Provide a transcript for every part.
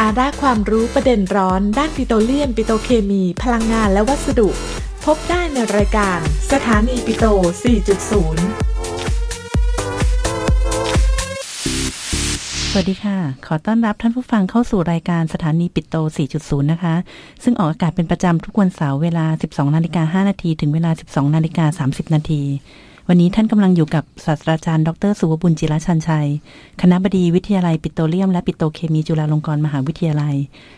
สาระความรู้ประเด็นร้อน ด้านปิโตรเลียม ปิโตรเคมี พลังงานและวัสดุ พบได้ในรายการ สถานีปิโต 4.0 สวัสดีค่ะ ขอต้อนรับท่านผู้ฟังเข้าสู่รายการสถานีปิโต 4.0 นะคะ ซึ่งออกอากาศเป็นประจำทุกวันเสาร์เวลา 12 นาฬิกา5นาทีถึงเวลา 12 นาฬิกา 30 นาที วันนี้ท่านกำลังอยู่กับศาสตราจารย์ดรสุวบุญจิรชันชัย คณะบดีวิทยาลัยปิโตรเลียมและปิโตรเคมีจุฬาลงกรณ์มหาวิทยาลัย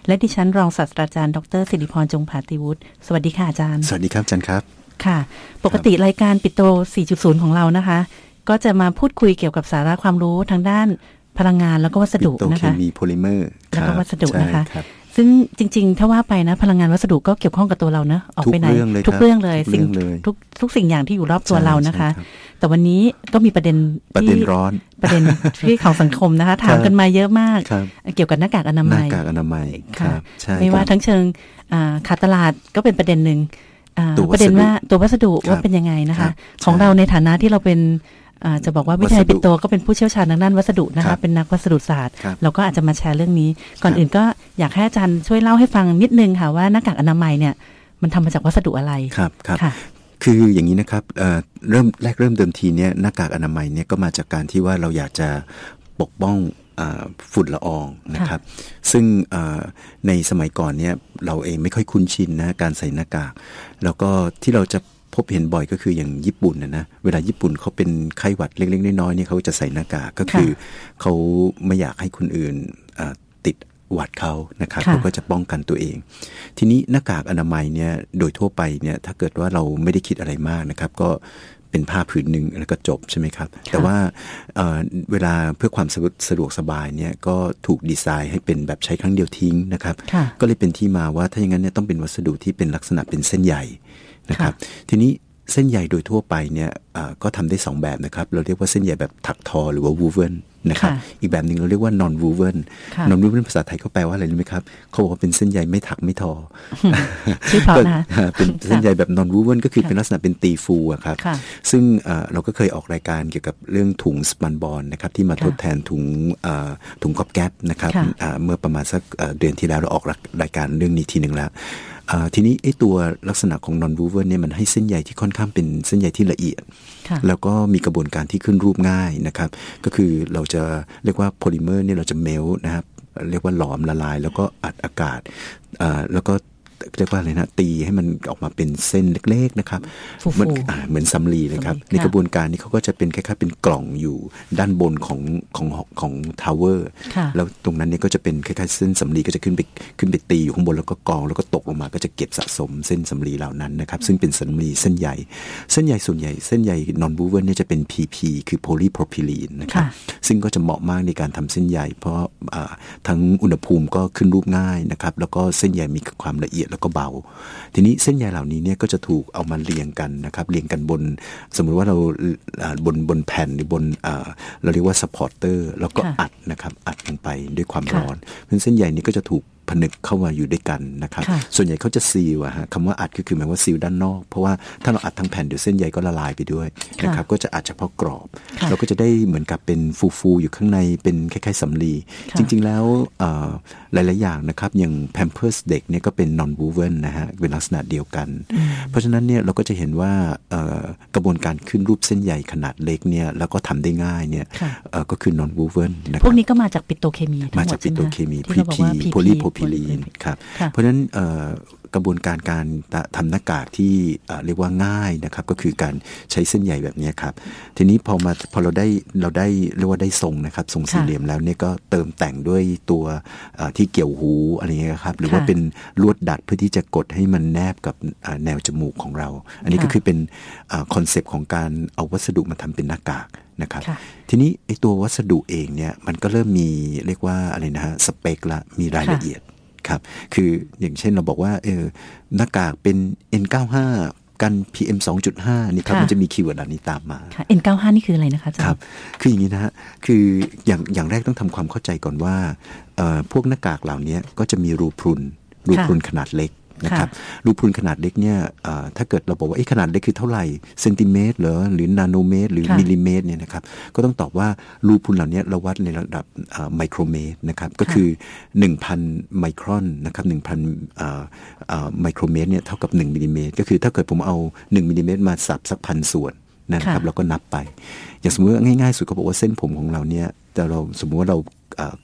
และดิฉันรองศาสตราจารย์ดรสิริพรจงผาติวุฒิสวัสดีค่ะอาจารย์ สวัสดีครับอาจารย์ครับ ค่ะ ปกติรายการปิโต 4.0 ของเรานะคะ ก็จะมาพูดคุยเกี่ยวกับสาระความรู้ทางด้านพลังงานแล้วก็วัสดุปิโตรนะเคคะมีโพลิเมอร์แล้วก็วัสดุนะคะครับ ซึ่งจริง ๆ ถ้าว่าไปนะ พลังงานวัสดุก็เกี่ยวข้องกับตัวเราเนอะออกไปไหนทุกเรื่องเลยทุกครับเรื่องเลยทุกสิ่งเรื่องเลยทุกทุกสิ่งอย่างที่อยู่รอบตัวใช่เรานะคะใช่ครับแต่วันนี้ก็มีประเด็นประที่เด็นร้อนประเด็นที่ของสังคมนะคะ ถามกันมาเยอะมากครับเกี่ยวกับหน้ากากอนาหมัน้ายกากอนามัยคค่ะรับใช่ไม่ว่าครับทั้งเชิงอ่าขาดตลาดก็เป็นประเด็นหนึ่งอ่าตัววัสดุประเด็นว่าตัววัสดุครับว่าเป็นยังไงนะครัคะบของใช่เราในฐานะที่เราเป็นอ่า จะบอกว่าวิทยาลัยวัสดุปิโตก็เป็นผู้เชี่ยวชาญทางด้านวัสดุนะครัคะบเป็นนักวัสดุศาสตร์ครับเราก็อาจจะมาแชร์เรื่องนี้ ก่อนครับอื่นก็อยากให้อาจารย์ช่วยเล่าให้ฟังนิดนึงค่ะว่าหน้ากากอนามัยเนี่ยมันทำมาจากวัสดุอะไรครับครับค่ะคืออย่างนี้นะครับเอ่อเริ่มแรกเริ่มเดิมทีเนี่ยหน้ากากอนามัยเนี่ยก็มาจากการที่ว่าเราอยากจะปกป้องอ่าฝุ่นละอองนะครับ ซึ่งเอ่อในสมัยก่อนเนี่ยเราเองไม่ค่อยคุ้นชินนะการใส่หน้ากาก แล้วก็ที่เราจะ พบเห็นบ่อยก็คืออย่างญี่ปุ่นนะนะเวลาญี่ปุ่นเขาเป็นไข้หวัดเล็กๆน้อยๆเนี่ยเขาจะใส่หน้ากากก็คือเขาไม่อยากให้คนอื่นอ่าติดหวัดเขานะครับค่ะเขาก็จะป้องกันตัวเอง ทีนี้หน้ากากอนามัยเนี่ยโดยทั่วไปเนี่ยถ้าเกิดว่าเราไม่ได้คิดอะไรมากนะครับ ก็เป็นผ้าผืนหนึ่งแล้วก็จบใช่ไหมครับ แต่ว่าเอ่อเวลาเพื่อความสะดวกสะดวกสบายเนี่ยก็ถูกดีไซน์ให้เป็นแบบใช้ครั้งเดียวทิ้งนะครับค่ะก็เลยเป็นที่มาว่าถ้าอย่างนั้นเนี่ยต้องเป็นวัสดุที่เป็นลักษณะเป็นเส้นใหญ่ นะครับ ทีนี้เส้นใหญ่โดยทั่วไปเนี่ยอ่าก็ทำได้สองแบบนะครับ เราเรียกว่าเส้นใหญ่แบบถักทอหรือว่า woven นะครับค่ะอีกแบบหนึ่งเราเรียกว่า non woven ค่ะ non woven ภาษาไทยเขาแปลว่าอะไรรู้ไหมครับ เขาบอกว่าเป็นเส้นใยไม่ถักไม่ทอชื่อเพราะนะคะอ่าเป็นเส้นใยแบบ non woven ก็คือเป็นลักษณะเป็นตีฟูอะครับค่ะซึ่งเอ่อเราก็เคยออกรายการเกี่ยวกับเรื่องถุงสปันบอลนะครับที่มาค่ะทดแทนถุงเอ่อถุงก๊อบแก๊ปนะครับค่ะอ่าเมื่อประมาณสักเอ่อเดือนที่แล้วเราออกรายการเรื่องนี้ทีหนึ่งแล้วอ่า ทีนี้ไอ้ตัวลักษณะของ non woven เนี่ยมันให้เส้นใยที่ค่อนข้างเป็นเส้นใยที่ละเอียดค่ะแล้วก็มีกระบวนการที่ขึ้นรูปง่ายนะครับ ก็คือเราจะเรียกว่าโพลิเมอร์เนี่ยเราจะ melt นะครับเรียกว่าหลอมละลาย แล้วก็อัดอากาศอ่าแล้วก็ เรียกว่าอะไรนะตีให้มันออกมาเป็นเส้นเล็กๆนะครับฟูๆเหมือนอ่าเหมือนสำลีเลยครับสำลีในกระบวนการนี้เขาก็จะเป็นคล้ายๆเป็นกล่องอยู่ด้านบนของของของ tower ค่ะแล้วตรงนั้นเนี่ยก็จะเป็นคล้ายๆเส้นสำลีก็จะขึ้นไปขึ้นไปตีอยู่ข้างบนแล้วก็กองแล้วก็ตกลงมาก็จะเก็บสะสมเส้นสำลีเหล่านั้นนะครับ ซึ่งเป็นสำลีเส้นใหญ่ เส้นใยส่วนใหญ่เส้นใย non-woven เนี่ยจะเป็น PP คือโพลีโพรพิลีนนะครับค่ะซึ่งก็จะเหมาะมากในการทำเส้นใยเพราะอ่าทั้งอุณหภูมิก็ขึ้นรูปง่ายนะครับแล้วก็เส้นใยมีความละเอียดแล้วก็เบา ทีนี้เส้นใยเหล่านี้เนี่ยก็จะถูกเอามาเรียงกันนะครับเรียงกันบน สมมุติว่าเราอ่าบนบนแผ่นหรือบนอ่าเราเรียกว่า supporter แล้วก็ค่ะอัดนะครับอัดลงไปด้วยความค่ะร้อนเพราะฉะนั้นเส้นใยนี้ก็จะถูก ผนึกเข้ามาอยู่ด้วยกันนะครับค่ะส่วนใหญ่เขาจะ seal อะฮะคำว่าอัดก็คือหมายว่า seal ด้านนอก เพราะว่าถ้าเราอัดทั้งแผ่นเดี๋ยวเส้นใยก็ละลายไปด้วยนะครับ ก็จะอัดเฉพาะกรอบค่ะเราก็จะได้เหมือนกับเป็นฟูๆอยู่ข้างในเป็นคล้ายๆสำลีค่ะจริง ๆ แล้วเอ่อหลายๆอย่างนะครับ อย่างแพมเพิร์สเด็กเนี่ยก็เป็น non woven นะฮะเป็นลักษณะเดียวกัน เพราะฉะนั้นเนี่ยเราก็จะเห็นว่าเอ่อกระบวนการขึ้นรูปเส้นใยขนาดเล็กเนี่ยแล้วก็ทำได้ง่ายเนี่ยค่ะเอ่อก็คือ non woven นะคพวรักบนี้ก็มาจากปิโตรเคมีทั้งหมาดจากปิโตรเคมีใช่ไห PP ที่เราบอกว่าโพลีโพรพิลีนครับค่ะเพราะฉะนั้นเอ่อ กระบวนการการทำหน้ากากที่เอ่อเรียกว่าง่ายนะครับ ก็คือการใช้เส้นใยแบบนี้ครับ ทีนี้พอมาพอเราได้เราได้เรียกว่าได้ทรงนะครับทรงสี่ค่ะเหลี่ยมแล้วเนี่ยก็เติมแต่งด้วยตัวเอ่อที่เกี่ยวหูอะไรเงี้ยครับ หรือว่าค่ะเป็นลวดดัดเพื่อที่จะกดให้มันแนบกับอ่าแนวจมูกของเรา อันนี้ก็ค่ะคือเป็น concept ของการเอาวัสดุมาทำเป็นหน้ากากนะครับค่ะทีนี้ไอ้ตัววัสดุเองเนี่ยมันก็เริ่มมีเรียกว่าอะไรนะฮะสเปคละมีรายค่ะละเอียด ครับ คืออย่างเช่นเราบอกว่าเออหน้ากากเป็น N95 กัน PM 2.5 นี่ครับค่ะมันจะมี keyword เหล่านี้ตามมาค่ะ N95 นี่คืออะไรนะคะอาจารย์ครับ คืออย่างนี้นะฮะ คืออย่างอย่างแรกต้องทำความเข้าใจก่อนว่าเอ่อพวกหน้ากากเหล่านี้ก็จะมีรูพรุน รูพรุนขนาดเล็ก นะครับรูพรุนขนาดเล็กเนี่ยถ้าเกิดเราบอกว่าขนาดเล็กคือเท่าไหร่เซนติเมตรหรือหรือนาโนเมตร หรือมิลลิเมตรเนี่ยนะครับก็ต้องตอบว่ารูพุนเหล่านี้เราวัดในระดับไมโครเมตรนะครับก็คือ 1,000 ไมครอนนะครับ1,000ไมโครเมตรเนี่ยเท่ากับ 1มิลลิเมตรก็คือถ้าเกิดผมเอา 1มิลลิเมตรมาสับสักพันส่วนนะครับเราก็นับไป อย่างสมมติว่าง่ายๆสุดก็บอกว่าเส้นผมของเราเนี่ยแต่เราสมมติว่าเรา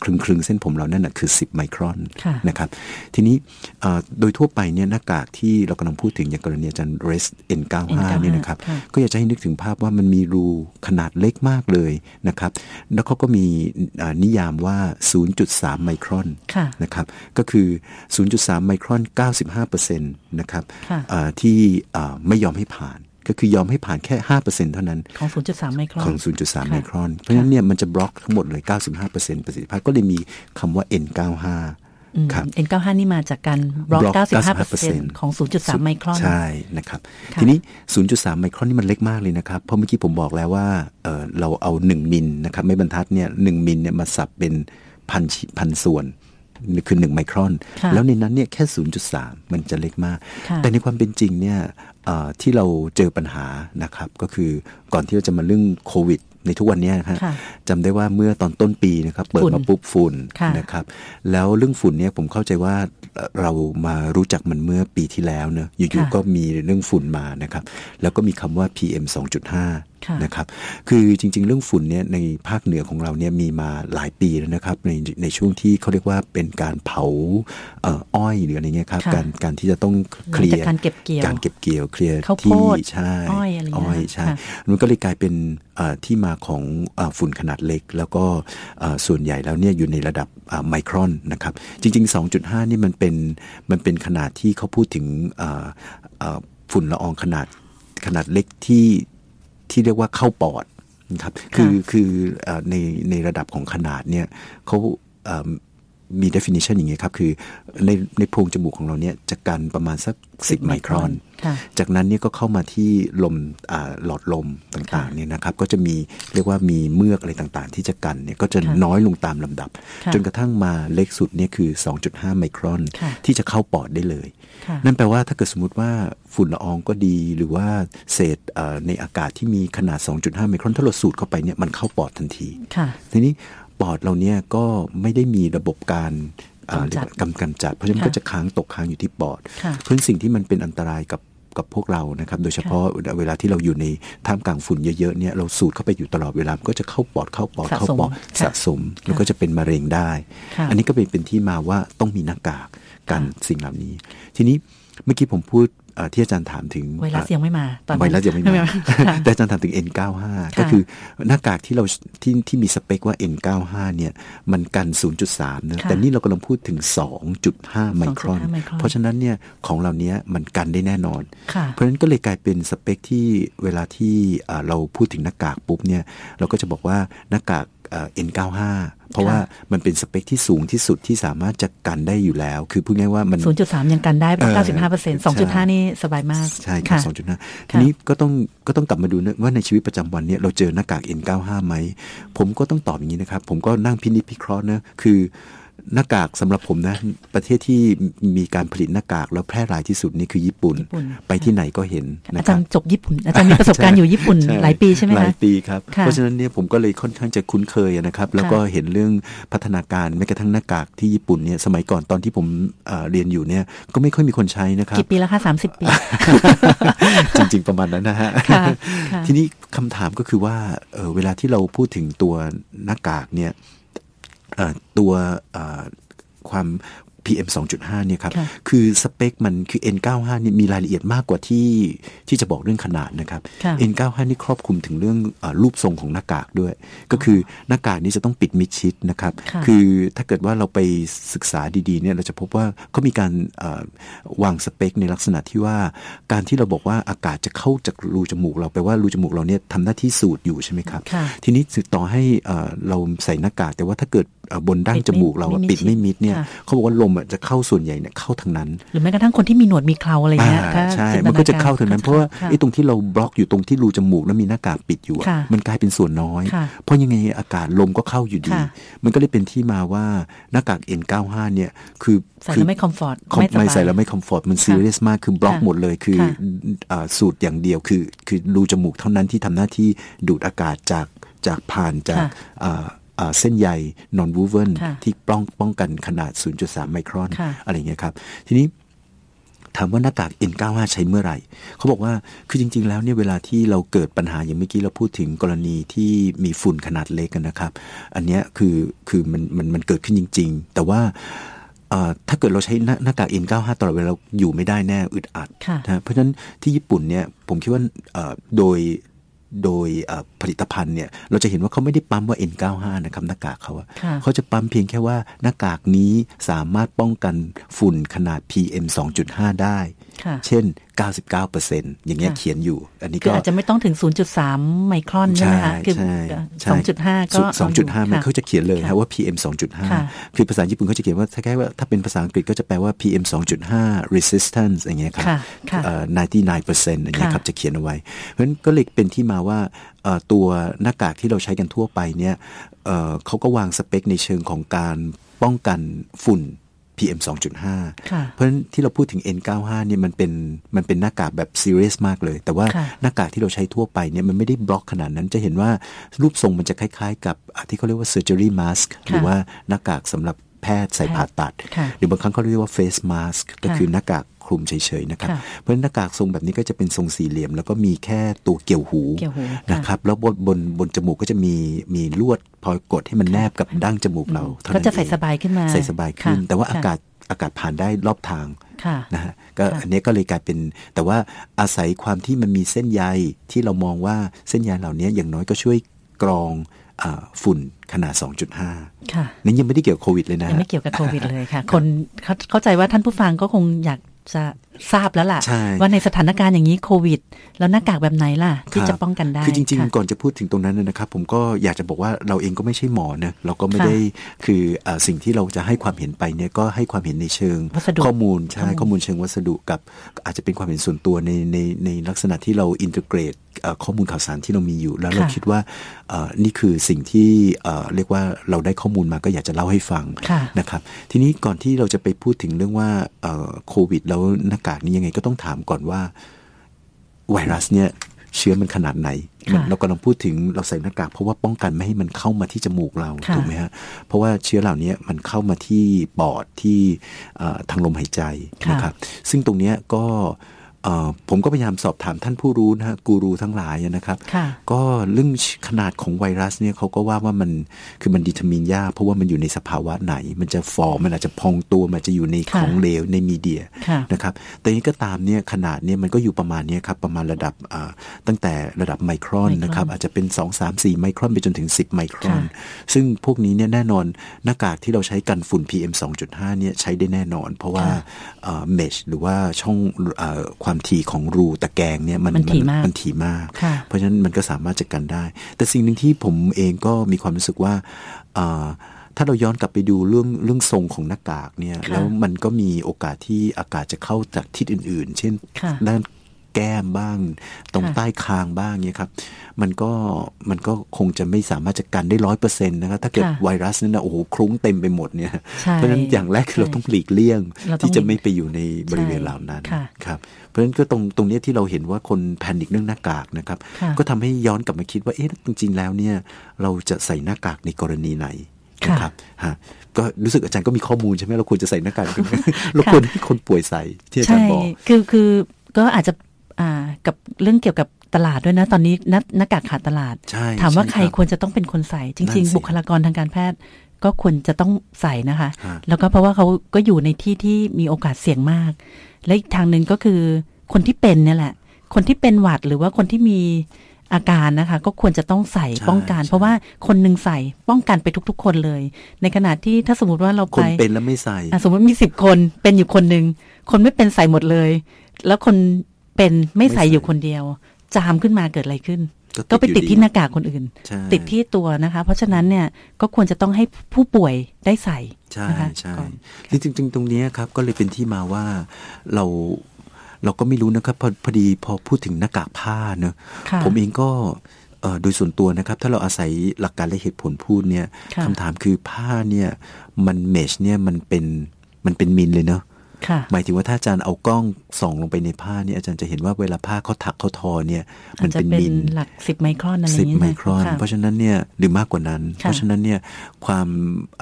คลึงคลึงเส้นผมเรานั่นนะคือ 10 ไมครอนนะครับ ทีนี้โดยทั่วไปเนี่ยหน้ากากที่เรากำลังพูดถึงอย่างกรณีอาจารย์เรส N95 เนี่ยนะครับ ก็อยากจะให้นึกถึงภาพว่ามันมีรูขนาดเล็กมากเลยนะครับ แล้วเขาก็มีนิยามว่า 0.3 ไมครอนนะครับ ก็คือ 0.3 ไมครอน 95%นะครับที่ไม่ยอมให้ผ่าน ก็คือยอมให้ผ่านแค่ 5%เท่านั้น ของ 0.3 ไมครอนของ 0.3 ไมครอน เพราะฉะนั้นเนี่ยมันจะบล็อกทั้งหมดเลย 95%ประสิทธิภาพก็เลยมีคำว่า N95 ครับ N95 นี่มาจากการบล็อก 95%ของ 0.3 ไมครอน ใช่นะครับ ทีนี้ 0.3 ไมครอนนี่มันเล็กมากเลยนะครับ เพราะเมื่อกี้ผมบอกแล้วว่าเเราเอา 1 มิลนะครับไม่บรรทัดเนี่ย1มิลเนี่ยมาสับเป็นพันพันส่วนคือ 1 ไมครอน แล้วในนั้นเนี่ยแค่ 0.3 มันจะเล็กมาก แต่ในความเป็นจริงเนี่ย ที่เราเจอปัญหานะครับ ก็คือก่อนที่เราจะมาเรื่องโควิด ในทุกวันนี้นะครับจำได้ว่าเมื่อตอนต้นปีนะครับ เปิดมาปุ๊บฝุ่นนะครับ แล้วเรื่องฝุ่นเนี่ยผมเข้าใจว่าเรามารู้จักมันเมื่อปีที่แล้วเนอะอยู่ๆก็มีเรื่องฝุ่นมานะครับ แล้วก็มีคำว่า PM 2.5 นะครับ คือจริง ๆ เรื่องฝุ่นเนี่ยในภาคเหนือของเราเนี่ยมีมาหลายปีแล้วนะครับ ในในช่วงที่เขาเรียกว่าเป็นการเผาอ้อยหรืออะไรเงี้ยครับการการที่จะต้องเคลียร์การเก็บเกี่ยวการเก็บเกี่ยวเคลียร์ที่ใช่อ้อยอะไรอ้อยใช่มันก็เลยกลายเป็นที่มาของฝุ่นขนาดเล็ก แล้วก็ส่วนใหญ่แล้วเนี่ยอยู่ในระดับไมครอนนะครับ จริง ๆ 2.5 นี่มันเป็นมันเป็นขนาดที่เขาพูดถึงฝุ่นละอองขนาดขนาดเล็กที่ ที่เรียกว่าเข้าปอดนะครับคือคือในในระดับของขนาดเนี่ยเขามี definition อย่างเงี้ยครับ คือในในโพรงจมูกของเราเนี่ยจะกันประมาณสัก 10 ไมครอน จากนั้นเนี่ยก็เข้ามาที่ลมหลอดลมต่างๆเนี่ยนะครับ ก็จะมีเรียกว่ามีเมือกอะไรต่างๆ ที่จะกันเนี่ยก็จะน้อยลงตามลำดับ จนกระทั่งมาเล็กสุดเนี่ยคือ 2.5 ไมครอน ที่จะเข้าปอดได้เลย นั่นแปลว่าถ้าเกิดสมมติว่าฝุ่นละอองก็ดีหรือว่าเศษในอากาศที่มีขนาด 2.5 ไมครอนถ้าเราสูดเข้าไปเนี่ยมันเข้าปอดทันทีทีนี้ปอดเราเนี่ยก็ไม่ได้มีระบบการกำกันจัด เพราะฉะนั้นก็จะค้างตกค้างอยู่ที่ปอด เพราะสิ่งที่มันเป็นอันตรายกับ กับพวกเรานะครับ โดยเฉพาะเวลาที่เราอยู่ในท่ามกลางฝุ่นเยอะๆเนี่ยเราสูดเข้าไปอยู่ตลอดเวลาก็จะเข้าปอดเข้าปอดเข้าปอดสะสม แล้วก็จะเป็นมะเร็งได้ อันนี้ก็เป็นเป็นที่มาว่าต้องมีหน้ากากกันสิ่งเหล่านี้ ทีนี้เมื่อกี้ผมพูด ที่อาจารย์ถามถึงไวรัสยังไม่มาตอนไวรัสยังไม่มาแต่อาจารย์ถามถึง N95 ก็คือหน้ากากที่เราที่ที่มีสเปคว่า N95 เนี่ยมันกัน 0.3นะแต่นี่เรากำลังพูดถึง 2.5 ไมครอน เพราะฉะนั้นเนี่ยของเรานี้มันกันได้แน่นอน เพราะฉะนั้นก็เลยกลายเป็นสเปคที่เวลาที่เราพูดถึงหน้ากากปุ๊บเนี่ยเราก็จะบอกว่าหน้ากาก N95 เพราะว่ามันเป็นสเปคที่สูงที่สุดที่สามารถจะกันได้อยู่แล้ว คือพูดง่ายว่ามัน 0.3 ยังกันได้เก้าสิบห้าเปอร์เซ็นต์สองจุดห้านี่สบายมาก ใช่ครับสองจุดห้าทีนี้ก็ต้องก็ต้องกลับมาดูว่าในชีวิตประจำวันนี้เราเจอหน้ากาก N95 ไหม ผมก็ต้องตอบอย่างนี้นะครับ ผมก็นั่งพินิจพิเคราะห์นะคือ หน้ากากสำหรับผมนะ ประเทศที่มีการผลิตหน้ากากแล้วแพร่หลายที่สุดนี่คือญี่ปุ่น ไปที่ไหนก็เห็นอาจารย์จบญี่ปุ่น อาจารย์มีประสบการณ์อยู่ญี่ปุ่นหลายปีใช่ไหมหลายปีครับ เพราะฉะนั้นเนี่ยผมก็เลยค่อนข้างจะคุ้นเคยนะครับ แล้วก็เห็นเรื่องพัฒนาการแม้กระทั่งหน้ากากที่ญี่ปุ่นเนี่ยสมัยก่อนตอนที่ผมเรียนอยู่เนี่ยก็ไม่ค่อยมีคนใช้นะครับกี่ปีแล้วคะสามสิบปี จริง ๆประมาณนั้นนะฮะทีนี้คำถามก็คือว่าเวลาที่เราพูดถึงตัวหน้ากากเนี่ย ตัวความ PM 2.5เนี่ยครับคือสเปคมันคือ N95 นี่มีรายละเอียดมากกว่าที่ที่จะบอกเรื่องขนาดนะครับ N95 นี่ครอบคลุมถึงเรื่องอรูปทรงของหน้ากากด้วย ก็คือหน้ากากนี้จะต้องปิดมิดชิดนะครับคือถ้าเกิดว่าเราไปศึกษาดีๆเนี่ยเราจะพบว่าเขามีการวางสเปคในลักษณะที่ว่า การที่เราบอกว่าอากาศจะเข้าจากรูจมูกเราไปว่ารูจมูกเราเนี่ยทำหน้าที่สูดอยู่ใช่ไหมครับทีนี้ต่อให้เราใส่หน้ากากแต่ว่าถ้าเกิดเอ่อบนดั้งปิดจไม่มูกเราอะไม่มิดปิดไม่มิดเนี่ยค่ะเขาบอกว่าลมอะจะเข้าส่วนใหญ่เนี่ยเข้าทางนั้น หรือแม้กระทั่งคนที่มีหนวดมีเคราอะไรเงี้ยอ่าถ้าใช่จิตมันก็จะรเข้าทางนั้นเพราะว่าค่ไอ้ตรงที่เราบล็อกอยู่ตรงที่รูจมูกแล้วมีหน้ากากปิดอยู่อะค่ะมันกลายเป็นส่วนน้อยค่ะเพราะยังไงอากาศลมก็เข้าอยู่ดีค่ะมันก็เลยเป็นที่มาว่าหน้ากาก N95 เนี่ยคือใส่คืแล้วไม่คอม fort com ไม่สไม่บายใส่แล้วไม่ค comfort มันซีเรียสมากคือบล็อกค่ะหมดเลยคือค่ะอ่าสูดอย่างเดียวคือ คือรูจมูกเท่านั้นที่ทำหน้าที่ดูดอากาศจากจากผ่านจากค่ะอ่าอ่า เส้นใยนอนวูเวนค่ะที่ป้องป้องกันขนาด 0.3 ไมครอนค่ะอะไรเงี้ยครับ ทีนี้ถามว่าหน้ากาก N95 ใช้เมื่อไหร่ เขาบอกว่าคือจริง ๆ แล้วเนี่ยเวลาที่เราเกิดปัญหาอย่างเมื่อกี้เราพูดถึงกรณีที่มีฝุ่นขนาดเล็กกันนะครับ อันเนี้ยคือคือมันมันมันเกิดขึ้นจริง ๆ แต่ว่าเอ่อถ้าเกิดเราใช้หน้าหน้ากาก N95 ตลอดเวลาเราอยู่ไม่ได้แน่อึดอัดค่ะนะเพราะฉะนั้นที่ญี่ปุ่นเนี่ยผมคิดว่าเอ่อโดย โดยเอ่อผลิตภัณฑ์เนี่ยเราจะเห็นว่าเขาไม่ได้ปั๊มว่า N95 นะครับหน้ากากเขาอะค่ะเขาจะปั๊มเพียงแค่ว่าหน้ากากนี้สามารถป้องกันฝุ่นขนาด PM 2.5 ได้ค่ะ เช่น 99%อย่างเงี้ยค่ะเขียนอยู่ อันนี้คือก็อาจจะไม่ต้องถึง 0.3 ไมครอนใช่ไหมคะคือใช่สองจุดห้าก็สองจุดห้ามันค่ะเขาจะเขียนเลยค่ะฮะว่า PM ค่ะ2.5 คือภาษาญี่ปุ่นเขาจะเขียนว่าถ้าแค่ว่าถ้าเป็นภาษาอังกฤษก็จะแปลว่า PM 2.5 resistance อย่างเงี้ยครับค่ะค่ะเอ่อ99%อย่างเงี้ยค่ะครับจะเขียนเอาไว้ เพราะฉะนั้นก็เลยเป็นที่มาว่าเอ่อตัวหน้ากากที่เราใช้กันทั่วไปเนี่ยเอ่อเขาก็วางสเปคในเชิงของการป้องกันฝุ่น PM 2.5ค่ะเพราะฉะนั้นที่เราพูดถึง N95 เนี่ยมันเป็นมันเป็นหน้ากากแบบซีเรียสมากเลย แต่ว่าค่ะหน้ากากที่เราใช้ทั่วไปเนี่ยมันไม่ได้บล็อกขนาดนั้นจะเห็นว่ารูปทรงมันจะคล้ายๆ กับอะที่เขาเรียกว่า surgery mask หรือว่าหน้ากากสำหรับ แพทย์ใส่ผ่าตัดค่ะหรือบางครั้งเขาเรียกว่า face mask ก็ค่ะคือหน้ากากคลุมเฉยๆนะครับค่ะเพราะฉะนั้นหน้ากากทรงแบบนี้ก็จะเป็นทรงสี่เหลี่ยม แล้วก็มีแค่ตัวเกี่ยวหูเกี่ยวหูค่ะนะครับ แล้วบนบนบนจมูกก็จะมีมีลวดพอกดให้มันแนบกับดั้งจมูกเราเท่าก็นั้นจะใส่เองสบายขึ้นมาใส่สบายขึ้นค่ะแต่ว่าค่ะอากาศอากาศผ่านได้รอบทางค่ะนะฮะก็ค่ะอันนี้ก็เลยกลายเป็น แต่ว่าอาศัยความที่มันมีเส้นใยที่เรามองว่าเส้นใยเหล่านี้อย่างน้อยก็ช่วยกรองอา ฝุ่นขนาด 2.5ค่ะนี่ยังไม่ได้เกี่ยวกับโควิดเลยนะยังฮะไม่เกี่ยวกับโควิดเลยค่ะ คนเขาเข้าใจว่าท่านผู้ฟังก็คงอยากจะทราบแล้วล่ะใช่ว่าในสถานการณ์อย่างนี้โควิด แล้วหน้ากากแบบไหนล่ะ ที่ครับจะป้องกันได้ คือจริงค่ะๆก่อนจะพูดถึงตรงนั้นเนยนะครับ ผมก็อยากจะบอกว่าเราเองก็ไม่ใช่หมอนะเราก็ไม่ค่ะได้คืออาสิ่งที่เราจะให้ความเห็นไปเนี่ยก็ให้ความเห็นในเชิงวัสดุข้อมูลใช่ข้ข้ออมูมูลลเชิงวัสดุกับ อาจจะเป็นความเห็นส่วนตัวในในในลักษณะที่เราอินทิเกรตข้อมูลข่าวสารที่เรามีอยู่ แล้วเราค่ะคิดว่าเอ่อนี่คือสิ่งที่เอ่อเรียกว่าเราได้ข้อมูลมาก็อยากจะเล่าให้ฟังค่ะนะครับ ทีนี้ก่อนที่เราจะไปพูดถึงเรื่องว่าเอ่อโควิดแล้วหน้ากากนี้ยังไงก็ต้องถามก่อนว่าไวรัสเนี่ยเชื้อมันขนาดไหนค่ะเรากำลังพูดถึงเราใส่หน้ากากเพราะว่าป้องกันไม่ให้มันเข้ามาที่จมูกเราค่ะถูกไหมฮะเพราะว่าเชื้อเหล่านี้มันเข้ามาที่ปอดที่เอ่อทางลมหายใจนะครับซึ่งตรงเนี้ยก็เอ่อ ผมก็พยายามสอบถามท่านผู้รู้นะฮะกูรูทั้งหลายนะครับค่ะก็เรื่องขนาดของไวรัสเนี่ยเขาก็ว่าว่ามันคือมันดิทามินยากเพราะว่ามันอยู่ในสภาวะไหน มันจะฟอร์มมันอาจจะพองตัวมันจะอยู่ในค่ะของเหลวในมีเดียค่ะนะครับแต่นี้ก็ตามเนี่ยขนาดเนี่ยมันก็อยู่ประมาณเนี้ยครับประมาณระดับอ่าตั้งแต่ระดับไมครอนไมครอนนะครับอาจจะเป็น 2 3 4 ไมครอนไปจนถึง 10 ไมครอนค่ะซึ่งพวกนี้เนี่ยแน่นอนหน้ากากที่เราใช้กันฝุ่น PM 2.5เนี่ยใช้ได้แน่นอน เพราะว่าเมชหรือว่าช่องเออความถี่ของรูตะแกรงเนี่ยมันมันถี่มากมันถี่มากค่ะเพราะฉะนั้นมันก็สามารถจัดการได้ แต่สิ่งหนึ่งที่ผมเองก็มีความรู้สึกว่าอ่าถ้าเราย้อนกลับไปดูเรื่องเรื่องทรงของหน้ากากเนี่ยค่ะแล้วมันก็มีโอกาสที่อากาศจะเข้าจากทิศอื่น ๆ เช่นค่ะด้าน แก้มบ้าง ตรงค่ะใต้คางบ้างเนี่ยครับ มันก็มันก็คงจะไม่สามารถจัดการได้ร้อยเปอร์เซ็นต์นะครับ ถ้าเกิดค่ะไวรัสนั่นนะโอ้โหคลุ้งเต็มไปหมดเนี่ยใช่เพราะฉะนั้นอย่างแรกคือเราใช่ต้องหลีกเลี่ยงเราต้องที่จะไม่ไปอยู่ในบริเวณใช่เหล่านั้นค่ะครับ เพราะฉะนั้นก็ตรงตรงเนี้ยที่เราเห็นว่าคนแพนิคเรื่องหน้ากากนะครับค่ะก็ทำให้ย้อนกลับมาคิดว่าเอ๊ะจริง ๆ แล้วเนี่ยเราจะใส่หน้ากากในกรณีไหนค่ะนะครับฮะก็รู้สึกอาจารย์ก็มีข้อมูลใช่ไหมเราควรจะใส่หน้ากากกันไหมเราควรให้คนป่วยใส่ที่อาจารใช่ย์บอกคือคือก็อาจจะอ่า กับเรื่องเกี่ยวกับตลาดด้วยนะตอนนี้หน้าหน้ากากขาดตลาดใช่ถามว่าช่ใครบควรจะต้องเป็นคนใส่จนั่ริงนสิๆบุคลากรทางการแพทย์ก็ควรจะต้องใส่นะคะฮะแล้วก็เพราะว่าเขาก็อยู่ในที่ที่มีโอกาสเสี่ยงมาก และอีกทางหนึ่งก็คือคนที่เป็นเนี่ยแหละ คนที่เป็นหวัดหรือว่าคนที่มีอาการนะคะ ก็ควรจะต้องใส่ใช่ป้องกันใช่เพราะว่าคนหนึ่งใส่ป้องกันไปทุก ๆ คนเลย ในขณะที่ถ้าสมมติว่าเราคไปนเป็นแล้วไม่ใส่อะสมมติมีสิบคนเป็นอยู่คนหนึ่งคนไม่เป็นใส่หมดเลย แล้วคน เป็นไม่ใส่ไม่ใส่อยู่คนเดียว จามขึ้นมาเกิดอะไรขึ้น ก็ไปติดที่หอยู่น้ากากคนอื่นใช่ติดที่ตัวนะคะ เพราะฉะนั้นเนี่ยก็ควรจะต้องให้ผู้ป่วยได้ใส่ใช่นะคะใช่ก่อนที่จริง ๆ ตรงเนี้ยครับก็เลยเป็นที่มาว่าเราเราก็ไม่รู้นะครับพอพอดีพอพูดถึงหน้ากากผ้าเนอะค่ะผมเองก็เอ่อโดยส่วนตัวนะครับ ถ้าเราอาศัยหลักการและเหตุผลพูดเนี่ยค่ะคำถามคือผ้าเนี่ยมันเมชเนี่ยมันเป็นมันเป็นมิลเลยเนอะค่ะ หมายถึงว่าถ้าอาจารย์เอากล้องส่องลงไปในผ้าเนี่ยอาจารย์จะเห็นว่าเวลาผ้าเขาถักเขาทอเนี่ยอามัจนจะเป็นเป็นมิลหลักสิบไมครอนอะไรอสิย่าบงนี้ไมครอนค่ะเพราะฉะนั้นเนี่ยหรือมากกว่านั้นค่ะเพราะฉะนั้นเนี่ยความ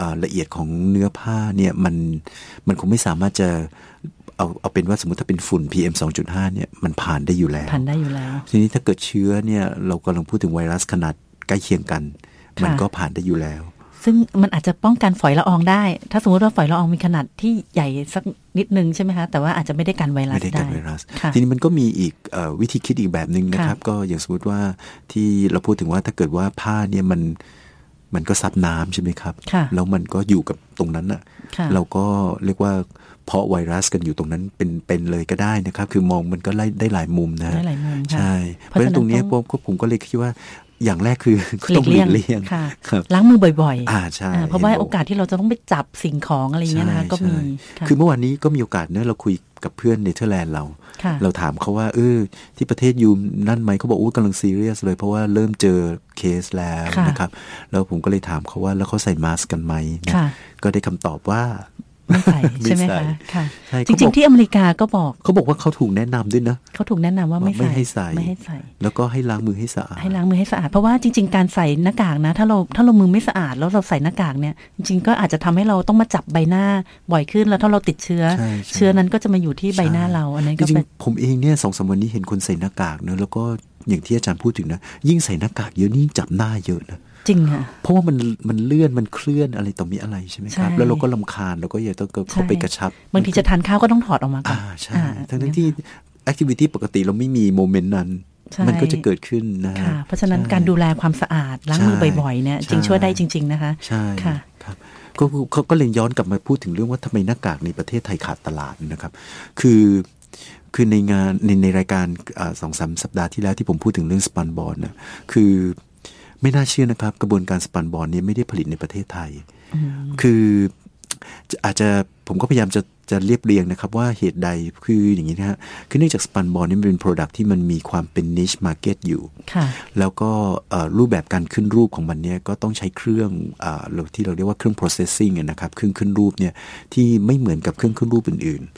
อ่าละเอียดของเนื้อผ้าเนี่ยมันมันคงไม่สามารถจะเอาเอาเป็นว่าสมมติถ้าเป็นฝุ่น PM 2.5เนี่ยมันผ่านได้อยู่แล้วผ่านได้อยู่แล้ว ทีนี้ถ้าเกิดเชื้อเนี่ยเรากำลังพูดถึงไวรัสขนาดใกล้เคียงกันค่ะมันก็ผ่านได้อยู่แล้ว ซึ่งมันอาจจะป้องกันฝอยละอองได้ ถ้าสมมติว่าฝอยละอองมีขนาดที่ใหญ่สักนิดนึงใช่ไหมคะ แต่ว่าอาจจะไม่ได้กันไวรัสไม่ได้กันไวรัสค่ะทีนี้มันก็มีอีกเออวิธีคิดอีกแบบหนึ่งนะครับ ก็อย่างสมมติว่าที่เราพูดถึงว่าถ้าเกิดว่าผ้าเนี่ยมันมันก็ซับน้ำใช่ไหมครับค่ะแล้วมันก็อยู่กับตรงนั้นอะค่ะ เราก็เรียกว่าเพาะไวรัสกันอยู่ตรงนั้นเป็นเป็นเลยก็ได้นะครับ คือมองมันก็ไล่ได้หลายมุมนะฮะได้หลายมุมค่ะใช่ เพเพราะราะฉะฉะนั้นั้นนตรงเนี้ยต้องผมผมก็เลยคิดว่า อย่างแรกคือก็หลีต้องกหลีเลี่ยงกเลี่ยงค่ะครับล้างมือบ่อยๆ อ่าใช่อ่าเพราะว่าห็นบโอกาสที่เราจะต้องไปจับสิ่งของอะไรอย่างเงี้ยนะคะใช่ก็มีใช่ค่ะคือเมื่อวานนี้ก็มีโอกาสเนอะเราคุยกับเพื่อนเนเธอร์แลนด์เราค่ะเราถามเขาว่า เออ ที่ประเทศ you นั่นไหมเขาบอกอู้กำลังซีเรียสเลย เพราะว่าเริ่มเจอเคสแล้วค่ะนะครับ แล้วผมก็เลยถามเขาว่าแล้วเขาใส่มาสก์กันไหมนะค่ะก็ได้คำตอบว่า ไม่ใส่ไม่ใช่ไหมใส่คะค่ะใช่จเขาบริองกๆที่อเมริกาก็บอกเขาบอกว่าเขาถูกแนะนำด้วยนะเขาถูกแนะนำว่าไม่ไม่ใส่ให้ใส่ไม่ให้ใส่ แล้วก็ให้ล้างมือให้สะอาดให้ล้างมือให้สะอาดเพราะว่าจริง ๆ การใส่หน้ากากนะ ถ้าเราถ้าเรามือไม่สะอาดแล้วเราใส่หน้ากากเนี่ย จริง ๆ ก็อาจจะทำให้เราต้องมาจับใบหน้าบ่อยขึ้นแล้วถ้าเราติดเชื้อใช่ใช่เชื้อนั้นก็จะมาอยู่ที่ใบหน้าเราอันนั้นจก็ริงเป็นๆผมเองเนี่ยสองสามวันนี้เห็นคนใส่หน้ากากเนอะแล้วก็อย่างที่อาจารย์พูดถึงนะ ยิ่งใส่หน้ากากเยอะนี่งจับหน้าเยอะนะ จริงค่ะเพราะว่ามันมันเลื่อนมันเคลื่อนอะไรต่อมีอะไรใช่ไหมครับใช่แล้วเราก็ลำคาญเราก็อยากต้องเข้าไปกระชับ บางทีจะทานข้าวก็ต้องถอดออกมาก่ออ่านใช่อ่าทั้งทั้งที่แอคทิวิตี้ปกติเราไม่มีโมเมนต์นั้นใช่มันก็จะเกิดขึ้นนะฮค่ะ เพราะฉะนั้นใช่การดูแลความสะอาดล้างมือใช่บ่อยๆเนี่ยจริงใช่ช่วยได้จริง ๆ นะคะ ใช่ค่ะครับก็เขาก็เลยย้อนกลับมาพูดถึงเรื่องว่าทำไมหน้ากากในประเทศไทยขาดตลาดนะครับ คือคือในงานในในรายการอาสองสามสัปดาห์ที่แล้วที่ผมพูดถึงเรื่องสปันบอลนะคือ ไม่น่าเชื่อนะครับ กระบวนการสปันบอลเนี่ยไม่ได้ผลิตในประเทศไทย คือจะอาจจะผมก็พยายามจะ จะเรียบเรียงนะครับว่าเหตุใดคืออย่างนี้นะฮะคือเนื่องจากสปันบอลนี่มันเป็น Product ที่มันมีความเป็น niche market อยู่ค่ะแล้วก็เอ่อรูปแบบการขึ้นรูปของมันเนี่ยก็ต้องใช้เครื่องอาเราที่เราเรียกว่าเครื่อง processing อะนะครับเครื่องขึ้นรูปเนี่ยที่ไม่เหมือนกับเครื่องขึ้นรูปอื่น ๆ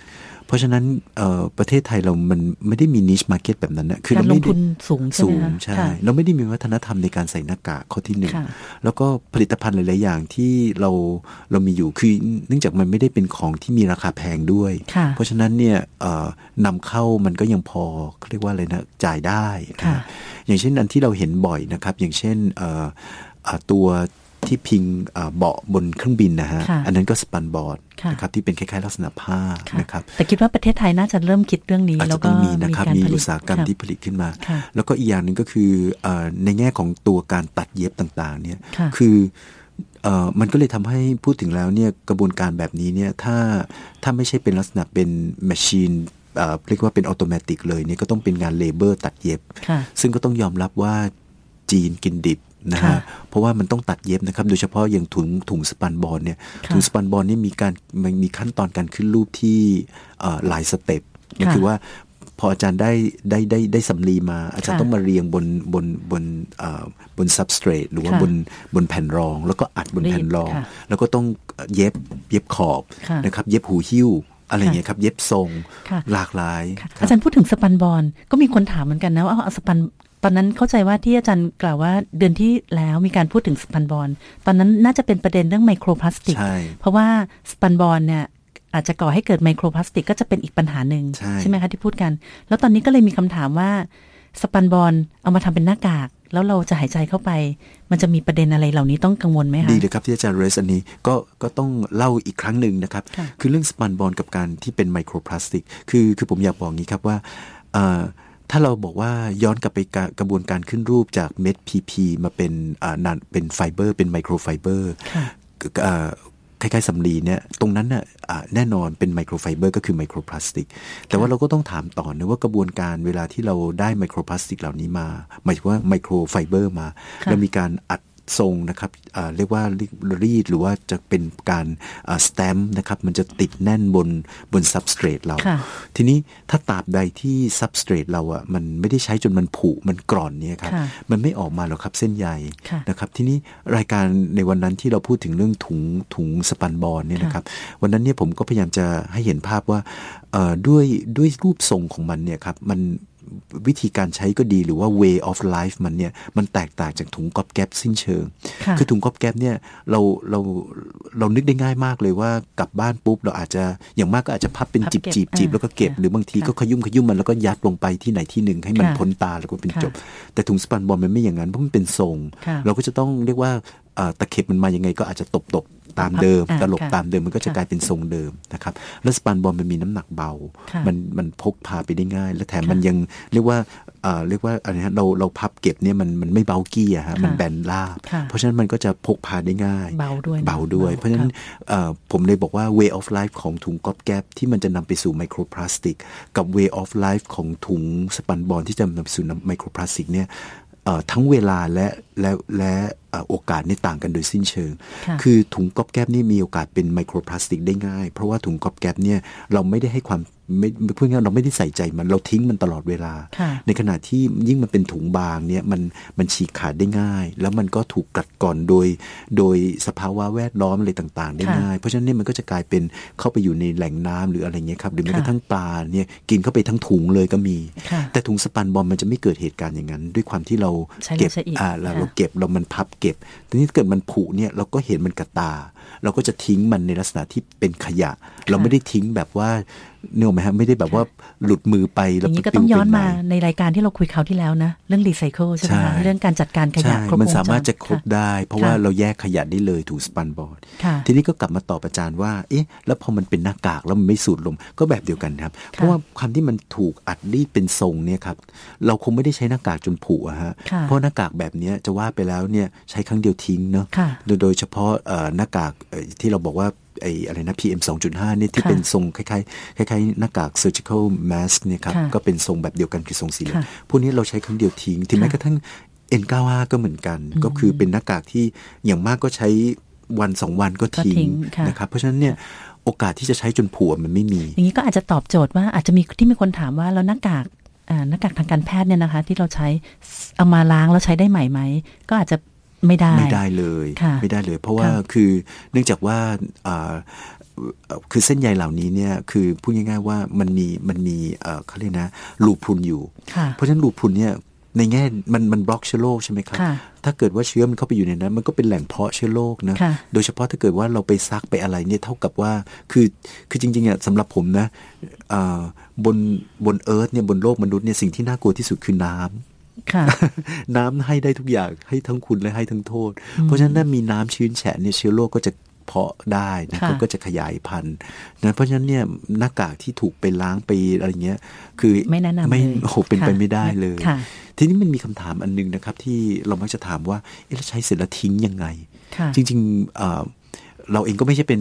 เพราะฉะนั้นเอ่อประเทศไทยเรามันไม่ได้มี niche market แบบนั้นนะคืการลไม่งได้ทุนสูงใช่สูไหมงคะใช่ค่ะเราไม่ได้มีวัฒนธรรมในการใส่หน้ากากข้อที่หนึ่งค่ะแล้วก็ผลิตภัณฑ์หลาย ๆ อย่างที่เราเรามีอยู่คือเนื่องจากมันไม่ได้เป็นของที่มีราคาแพงด้วยค่ะเพราะฉะนั้นเนี่ยเอ่อนำเข้ามันก็ยังพอเขาเรียกว่าอะไรนะจ่ายได้นะค่ะอย่างเช่นอันที่เราเห็นบ่อยนะครับ อย่างเช่นเอ่อเอ่อตัวที่พิงเอ่อเบาะบนเครื่องบินนะฮะค่ะอันนั้นก็สปันบอร์ดค่ะนะครับที่เป็นคล้ายๆลักษณะผ้าค่ะนะครับแต่คิดว่าประเทศไทยน่าจะเริ่มคิดเรื่องนี้อาจแล้จะวต้ก็องมีนะครับการมีผลิตอุตสาหกรรมค่ะที่ผลิตขึ้นมาค่ะแล้วก็อีกอย่างหนึ่งก็คือเออในแง่ของตัวการตัดเย็บต่างๆเนี่ยค่ะคือเอ่อ มันก็เลยทำให้พูดถึงแล้วเนี่ยกระบวนการแบบนี้เนี่ยถ้าถ้าไม่ใช่เป็นลักษณะเป็นแมชชีนเรียกว่าเป็นอัตโนมัติเลยเนี่ยก็ต้องเป็นงานเลเบอร์ตัดเย็บค่ะซึ่งก็ต้องยอมรับว่าจีนกินดิบนะค่ะฮะเพราะว่ามันต้องตัดเย็บนะครับ โดยเฉพาะอย่างถุงถุง spunbond เนี่ยค่ะถุง spunbond นี่มีการมันมีขั้นตอนการขึ้นรูปที่เอ่อหลาย step ก็คือว่า พออาจารย์ได้ได้ได้ได้สำลีมา อาจารย์ค่ะต้องมาเรียงบนบนบนเอ่อบน substrate หรือว่าค่ะบนบนแผ่นรอง แล้วก็อัดบนรีดแผ่นรองค่ะแล้วก็ต้องเย็บเย็บขอบค่ะนะครับ เย็บหูหิ้วอะไรอย่างเงี้ยครับ เย็บทรงค่ะหลากหลายค่ะคบอาจารย์พูดถึง spunbond ก็มีคนถามเหมือนกันนะว่าเอา spun ตอนนั้นเข้าใจว่าที่อาจารย์กล่าวว่าเดือนที่แล้วมีการพูดถึง spunbond ตอนนั้นน่าจะเป็นประเด็นเรื่องไมโครพลาสติกใช่เพราะว่า spunbond เนี่ย อาจจะก่อให้เกิดไมโครพลาสติกก็จะเป็นอีกปัญหาหนึ่งใช่ไหมคะที่พูดกัน แล้วตอนนี้ก็เลยมีคำถามว่า spunbond เอามาทำเป็นหน้ากาก แล้วเราจะหายใจเข้าไป มันจะมีประเด็นอะไรเหล่านี้ต้องกังวลไหมคะ ดีเลยครับที่อาจารย์ raise อันนี้ก็ก็ต้องเล่าอีกครั้งหนึ่งนะครับค่ะคือเรื่อง spunbond กับการที่เป็นไมโครพลาสติก คือคือผมอยากบอกงี้ครับว่าเอ่อถ้าเราบอกว่าย้อนกลับไปกะกระบวนการขึ้นรูปจากเม็ด PP มาเป็นอ่านานเป็นไฟเบอร์ เป็น microfiber ค่ะเอ่อคล้ายๆสำลีเนี่ยตรงนั้นน่ะอ่าแน่นอนเป็น microfiber ก็คือไมโครพลาสติก แต่ว่าเราก็ต้องถามต่อนะว่ากระบวนการเวลาที่เราได้ไมโครพลาสติกเหล่านี้มา หมายถึงว่า microfiber มาค่ะแล้วมีการอัด ทรงนะครับอ่าเรียกว่ารีดหรือว่าจะเป็นการสแตมป์นะครับมันจะติดแน่นบนบน substrate เราค่ะทีนี้ถ้าตราบใดที่ substrate เราอะมันไม่ได้ใช้จนมันผุมันกร่อนเนี่ยครับค่ะมันไม่ออกมาหรอกครับเส้นใยค่ะนะครับทีนี้รายการในวันนั้นที่เราพูดถึงเรื่องถุงถุง spunbond เนี่ยนะครับวันนั้นเนี่ยผมก็พยายามจะให้เห็นภาพว่าเอ่อด้วยด้วยรูปทรงของมันเนี่ยครับมัน วิธีการใช้ก็ดีหรือว่า way of life มันเนี่ย มันแตกต่างจากถุงก๊อบแก๊บสิ้นเชิงค่ะอถุงก๊อบแก๊บเนี่ยเราเราเรานึกได้ง่ายมากเลยว่ากลับบ้านปุ๊บ เราอาจจะอย่างมากก็อาจจะพับเป็นพับจีบเก็บจีบจีบอ่าแล้วก็เก็บค่ะหรือบางทีก็ค่ะขยุ่มขยุ่มมันแล้วก็ยัดลงไปที่ไหนที่หนึ่งให้มันค่ะพ้นตาแล้วก็เป็นค่ะจบ แต่ถุงสปันบอลมันไม่อย่างนั้นเพราะมันเป็นทรงค่ะเราก็จะต้องเรียกว่าเอ่อ ตะเข็บมันมายังไงก็อาจจะตบตบๆตามเดิมอ่าตลบค่ะตามเดิมมันก็จะค่ะกลายเป็นทรงเดิมนะครับแล้วสปันบอลมันมีน้ำหนักเบาค่ะมันมันพกพาไปได้ง่าย และแถมค่ะมันยังเรียกว่าเอ่อเรียกว่าอะไรฮะเราเราพับเก็บเนี่ยมันมันไม่เบากี้อะฮะค่ะมันแบนราบค่ะเพราะฉะนั้นมันก็จะพกพาได้ง่าย เบาด้วยนะเบาด้วยเบาเพราะฉะนั้นค่ะเอ่อผมเลยบอกว่า way of life ของถุงก๊อบแก๊บที่มันจะนำไปสู่ไมโครพลาสติก กับ way of life ของถุงสปันบอลที่จะนำไปสู่ไมโครพลาสติกเนี่ยเอ่อ ทั้งเวลาและและและเอ่อโอกาสนี่ต่างกันโดยสิ้นเชิงค่ะคือถุงก๊อบแก๊บนี่มีโอกาสเป็นไมโครพลาสติกได้ง่าย เพราะว่าถุงก๊อบแก๊บเนี่ยเราไม่ได้ให้ความ ไม่พูดง่ายๆเราไม่ได้ใส่ใจมันเราทิ้งมันตลอดเวลาค่ะในขณะที่ยิ่งมันเป็นถุงบางเนี่ยมันมันฉีกขาดได้ง่าย แล้วมันก็ถูกกัดกร่อนโดย โดยสภาวะแวดล้อมอะไรต่างๆ ได้ค่ะง่าย เพราะฉะนั้นเนี่ยมันก็จะกลายเป็นเข้าไปอยู่ในแหล่งน้ำหรืออะไรเงี้ยครับหรือแม้ค่ะกระทั่งปลาเนี่ยกินเข้าไปทั้งถุงเลยก็มีค่ะแต่ถุงสปันบอลมันจะไม่เกิดเหตุการณ์อย่างนั้น ด้วยความที่เราใช้แล้วเก็บใช้อีกอ่าเราค่ะเราเก็บเรามันพับเก็บทีนี้ถ้าเกิดมันผุเนี่ยเราก็เห็นมันกับตา เราก็จะทิ้งมันในลักษณะที่เป็นขยะ เราไม่ได้ทิ้งแบบว่า เนื้ออกไหมฮะไม่ได้แบบว่าหลุดมือไปอแล้วย่างนี้ก็ปลิวต้องย้อนไปไหมาในรายการที่เราคุยคราวที่แล้วนะ เรื่องรีไซเคิลใช่ไหมคะใช่เรื่องการจัดการขยะใช่ครบมันวงจสามารถจะครบค่ะได้ เพราะค่ะว่าเราแยกขยะได้เลยถูก spunbond ค่ะทีนี้ก็กลับมาตอบอาจารย์ว่าเอ๊ะแล้วพอมันเป็นหน้ากากแล้วมันไม่สูดลมก็แบบเดียวกันครับเพราะว่าความที่มันถูกอัดรีดเป็นทรงเนี่ยครับเราคงไม่ได้ใช้หน้ากากจนผุอะฮะค่ะเพราะหน้ากากแบบเนี้ยจะว่าไปแล้วเนี่ยใช้ครั้งเดียวทิ้งเนาะค่ะโดยโดยเฉพาะเอ่อหน้ากากเอ่อที่เราบอกว่า ไอ้อะไรนะ PM 2.5เนี่ยที่ค่ะเป็นทรงคล้ายๆคล้ายๆหน้ากาก surgical mask เนี่ยครับค่ะก็เป็นทรงแบบเดียวกันคือทรงสีเหลืองค่ะพวกนี้เราใช้ครั้งเดียวทิ้งถึงแม้ค่ะกระทั่ง N95 ก็เหมือนกัน ก็คือเป็นหน้ากากที่อย่างมากก็ใช้วันสองวันก็ก็ทิ้ทิ้งงค่ะนะครับ เพราะฉะนั้นเนี่ยโอกาสที่จะใช้จนผัวมันไม่มี อย่างนี้ก็อาจจะตอบโจทย์ว่าอาจจะมีที่มีคนถามว่าแล้วหน้ากากอ่าหน้ากากทางการแพทย์เนี่ยนะคะ ที่เราใช้เอามาล้างแล้วใช้ได้ใหม่ไหมก็อาจจะ ไม่ได้ไม่ได้เลยค่ะไม่ได้เลย เพราะว่าค่ะคือเนื่องจากว่าอ่าเอ่อคือเส้นใยเหล่านี้เนี่ยคือพูดง่ายๆว่ามันมีมันมีเอ่อเขาเรียกนะลูพรุนอยู่ค่ะเพราะฉะนั้นลูพรุนเนี่ยในแง่มันมันบล็อกเชื้อโรคใช่ไหมครับค่ะถ้าเกิดว่าเชื้อมันเข้าไปอยู่ในนั้น มันก็เป็นแหล่งเพาะเชื้อโรคนะค่ะโดยเฉพาะถ้าเกิดว่าเราไปซักไปอะไรเนี่ยเท่ากับว่าคือคือจริงๆอะสำหรับผมนะอ่าบนบนเอิร์ธเนี่ยบนโลกมนุษย์เนี่ยสิ่งที่น่ากลัวที่สุดคือน้ำค่ะ น้ำให้ได้ทุกอย่างให้ทั้งคุณและให้ทั้งโทษ เพราะฉะนั้นถ้ามีน้ำชื้นแฉะเนี่ยเชื้อโรคก็จะเพาะได้นะค่ะก็ก็จะขยายพันธุ์นะเพราะฉะนั้นเนี่ยหน้ากากที่ถูกไปล้างไปอะไรเงี้ย คือไม่แนะนำไม่เลยโอ้โหเป็นไปค่ะไม่ได้เลยค่ะทีนี้มันมีคำถามอันหนึงนะครับ ที่เรามักจะถามว่าเอ๊ะแล้วใช้เสร็จแล้วทิ้งยังไงค่ะจริงๆเอ่อเราเองก็ไม่ใช่เป็น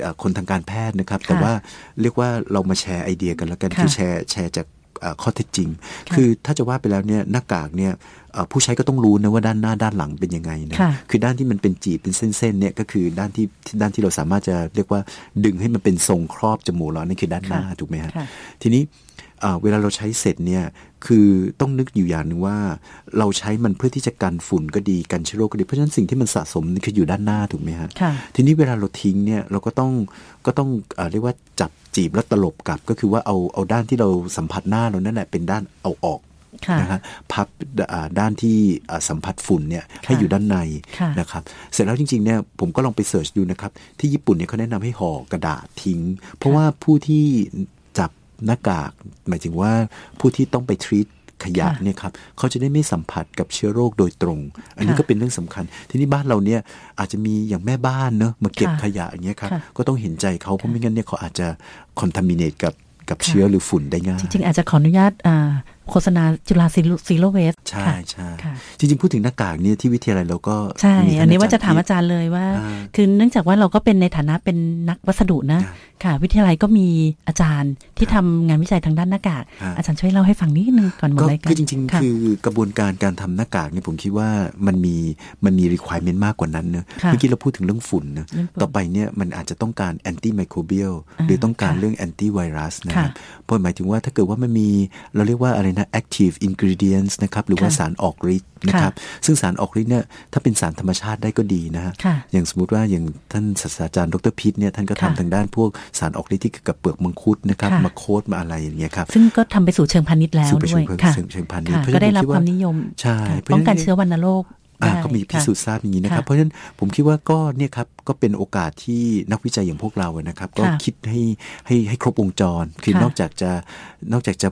เอ่อคนทางการแพทย์นะครับ แต่ค่ะว่าเรียกว่าเรามาแชร์ไอเดียกันแล้วกันค่ะคือแชร์แชร์จากเอ่อ ข้อเท็จจริง คือถ้าจะว่าไปแล้วเนี่ยหน้ากากเนี่ยเอ่อผู้ใช้ก็ต้องรู้นะว่าด้านหน้าด้านหลังเป็นยังไงนะค่ะคือด้านที่มันเป็นจีบเป็นเส้นๆเนี่ยก็คือด้านที่ด้านที่เราสามารถจะเรียกว่าดึงให้มันเป็นทรงครอบจมูกเรานั่นคือด้านหน้าค่ะถูกไหมฮะค่ะทีนี้ เอ่อเวลาเราใช้เสร็จเนี่ยคือต้องนึกอยู่อย่างหนึ่งว่า เราใช้มันเพื่อที่จะกันฝุ่นก็ดีกันเชื้อโรคก็ดี เพราะฉะนั้นสิ่งที่มันสะสมนี่คืออยู่ด้านหน้าถูกไหมฮะค่ะทีนี้เวลาเราทิ้งเนี่ยเราก็ต้องก็ต้องเออเรียกว่าจับจีบแล้วตลบกลับ ก็คือว่าเอาเอาด้านที่เราสัมผัสหน้าเรานั่นแหละเป็นด้านเอาออกค่ะนะฮะพับอ่าด้านที่อ่าสัมผัสฝุ่นเนี่ยให้อยู่ด้านในค่ะนะครับเสร็จแล้วจริงๆเนี่ยผมก็ลองไปเสิร์ชดูนะครับที่ญี่ปุ่นเนี่ยเขาแนะนำให้ห่อกระดาษทิ้ง เพราะว่าผู้ที่จับ หน้ากาก หมายถึงว่าผู้ที่ต้องไป treat ขยะค่ะเนี่ยครับเขาจะได้ไม่สัมผัสกับเชื้อโรคโดยตรง อันนี้ค่ะก็เป็นเรื่องสำคัญ ทีนี้บ้านเราเนี่ยอาจจะมีอย่างแม่บ้านเนอะมาเก็บค่ะขยะอย่างเงี้ยครับค่ะก็ต้องเห็นใจเขาเพราะไม่งั้นเนี่ยเขาอาจจะ contaminate กับกับเชื้อหรือฝุ่นได้ง่าย จริงๆ อาจจะขออนุญาตอ่า โฆษณาจุฬา Zero Wasteใช่ใช่ค่ะจริง ๆ พูดถึงหน้ากากเนี่ยที่วิทยาลัยเราก็ ใช่มีท่อันนี้ว่าจะถามพิอาจารย์เลยว่าอ่า คือเนื่องจากว่าเราก็เป็นในฐานะเป็นนักวัสดุนะอ่าค่ะ วิทยาลัยก็มีอาจารย์ที่ทำงานวิจัยทางด้านหน้ากากอ่าอาจารย์ช่วยเล่าให้ฟังนิดนึงก่อนหมดก็รายการคือจริงค่ะๆคือกระบวนการการทำหน้ากากเนี่ยผมคิดว่ามันมีมันมี requirement มากกว่านั้นเนอะค่ะเมื่อกี้เราพูดถึงเรื่องฝุ่นเนอะเรื่องฝุ่นต่อไปเนี่ยมันอาจจะต้องการ anti microbial อ่าหรือต้องการค่ะเรื่อง anti virus นะคค่ะรับเพราะหมายถึงว่าถ้าเกิดว่ามันมีเราเรียกว่าอะไรนะ active ingredients นะครับหรือว่าค่ะสารออกฤทธิ์นะครับซึ่งสารออกฤทธิ์เนี่ยถ้าเป็นสารธรรมชาติได้ก็ดีนะฮะค่ะอย่างสมมติว่าอย่างท่านศาสตราจารย์ดรพิษเนี่ยท่านก็ทำค่ะทางด้านพวกสารออกฤทธิ์ที่เกี่ยวกับเปลือกมังคุดนะครับค่ะมาโคดมาอะไรอย่างเงี้ยครับซึ่งก็ทำไปสู่เชิงพาณิชย์แล้วซึ่งไปด้วยเชิงค่ะเชิงเชิงพาณิชย์ค่ะเพราะฉะนั้นก็ได้รับผมคิดคว่าวามนิยมใช่ค่ะเพราะฉะนั้นป้องกันเชื้อวัณโรคอ่าได้ก็มีพิสูจน์ทราบอย่างนี้นะครับค่ะเพราะฉะนั้นผมคิดว่าก็เนี่ยครับก็เป็นโอกาสที่นักวิจัยอย่างพวกเราอะนะครับ ก็ค่ะคิดให้ให้ให้ครบวงจร คือค่ะนอกจากจะนอกจากจะ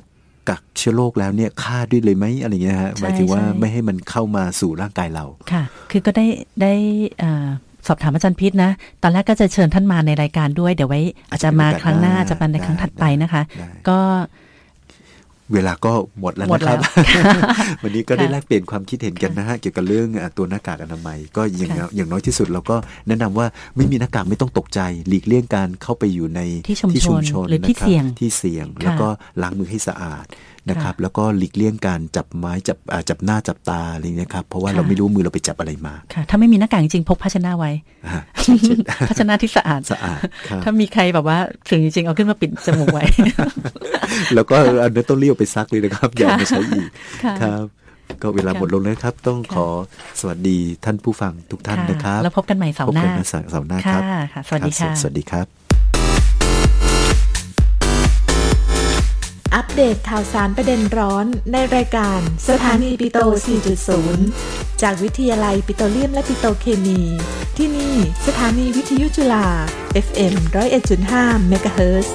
กักเชื้อโรคแล้วเนี่ยฆ่าด้วยเลยไหมอะไรอย่างเงี้ยฮะใช่หมายถึงว่าใช่ไม่ให้มันเข้ามาสู่ร่างกายเราค่ะ คือก็ได้ได้อ่าสอบถามอาจารย์พิษนะ ตอนแรกก็จะเชิญท่านมาในรายการด้วย เดี๋ยวไว้อาจจะมาครั้งหน้าได้อาจจะมาในครั้งถัดไปนะคะได้ก็ เวลาก็หมดแล้วหมดนะครับแล้ววันนี้ก็ได้ค่ะแลกเปลี่ยนความคิดเห็นกันนะฮะเกี่ยวกับเรื่องอะตัวหน้ากากอนามัย ก็อย่างค่ะอย่างน้อยที่สุดเราก็แนะนำว่าไม่มีหน้ากากไม่ต้องตกใจ หลีกเลี่ยงการเข้าไปอยู่ในที่ชุมชนหรือที่นะครับเสี่ยงที่เสี่ยงค่ะแล้วก็ล้างมือให้สะอาด นะครับค่ะแล้วก็หลีกเลี่ยงการจับไม้จับอ่าจับหน้าจับตาอะไรอย่างเงี้ยครับเพราะว่าค่ะเราไม่รู้มือเราไปจับอะไรมาค่ะถ้าไม่มีหน้ากากจริงๆพกภาชนะไว้อ่าภาชนะที่สะอาดสะอาดครับถ้ามีใครแบบว่าถึงจริงๆเอาขึ้นมาปิดจมูกไว้ แล้วก็อันนี้ต้องเรียกไปซักเลยนะครับอย่าเอามาใช้อีกค่ะครับก็เวลาหมดลงแล้วนะครับ ต้องค่ะขอสวัสดีท่านผู้ฟังทุกท่านนะครับ แล้วพบกันใหม่เสาพร์บหน้ากันในเสาร์หน้าครับค่ะค่ะสวัสดีรับค่ะสวัสดีครับ อัปเดตข่าวสารประเด็นร้อนในรายการสถานีปิโต 4.0 จากวิทยาลัยปิโตรเลียมและปิโตเคมี ที่นี่สถานีวิทยุจุฬา FM 101.5 เมกะเฮิรตซ์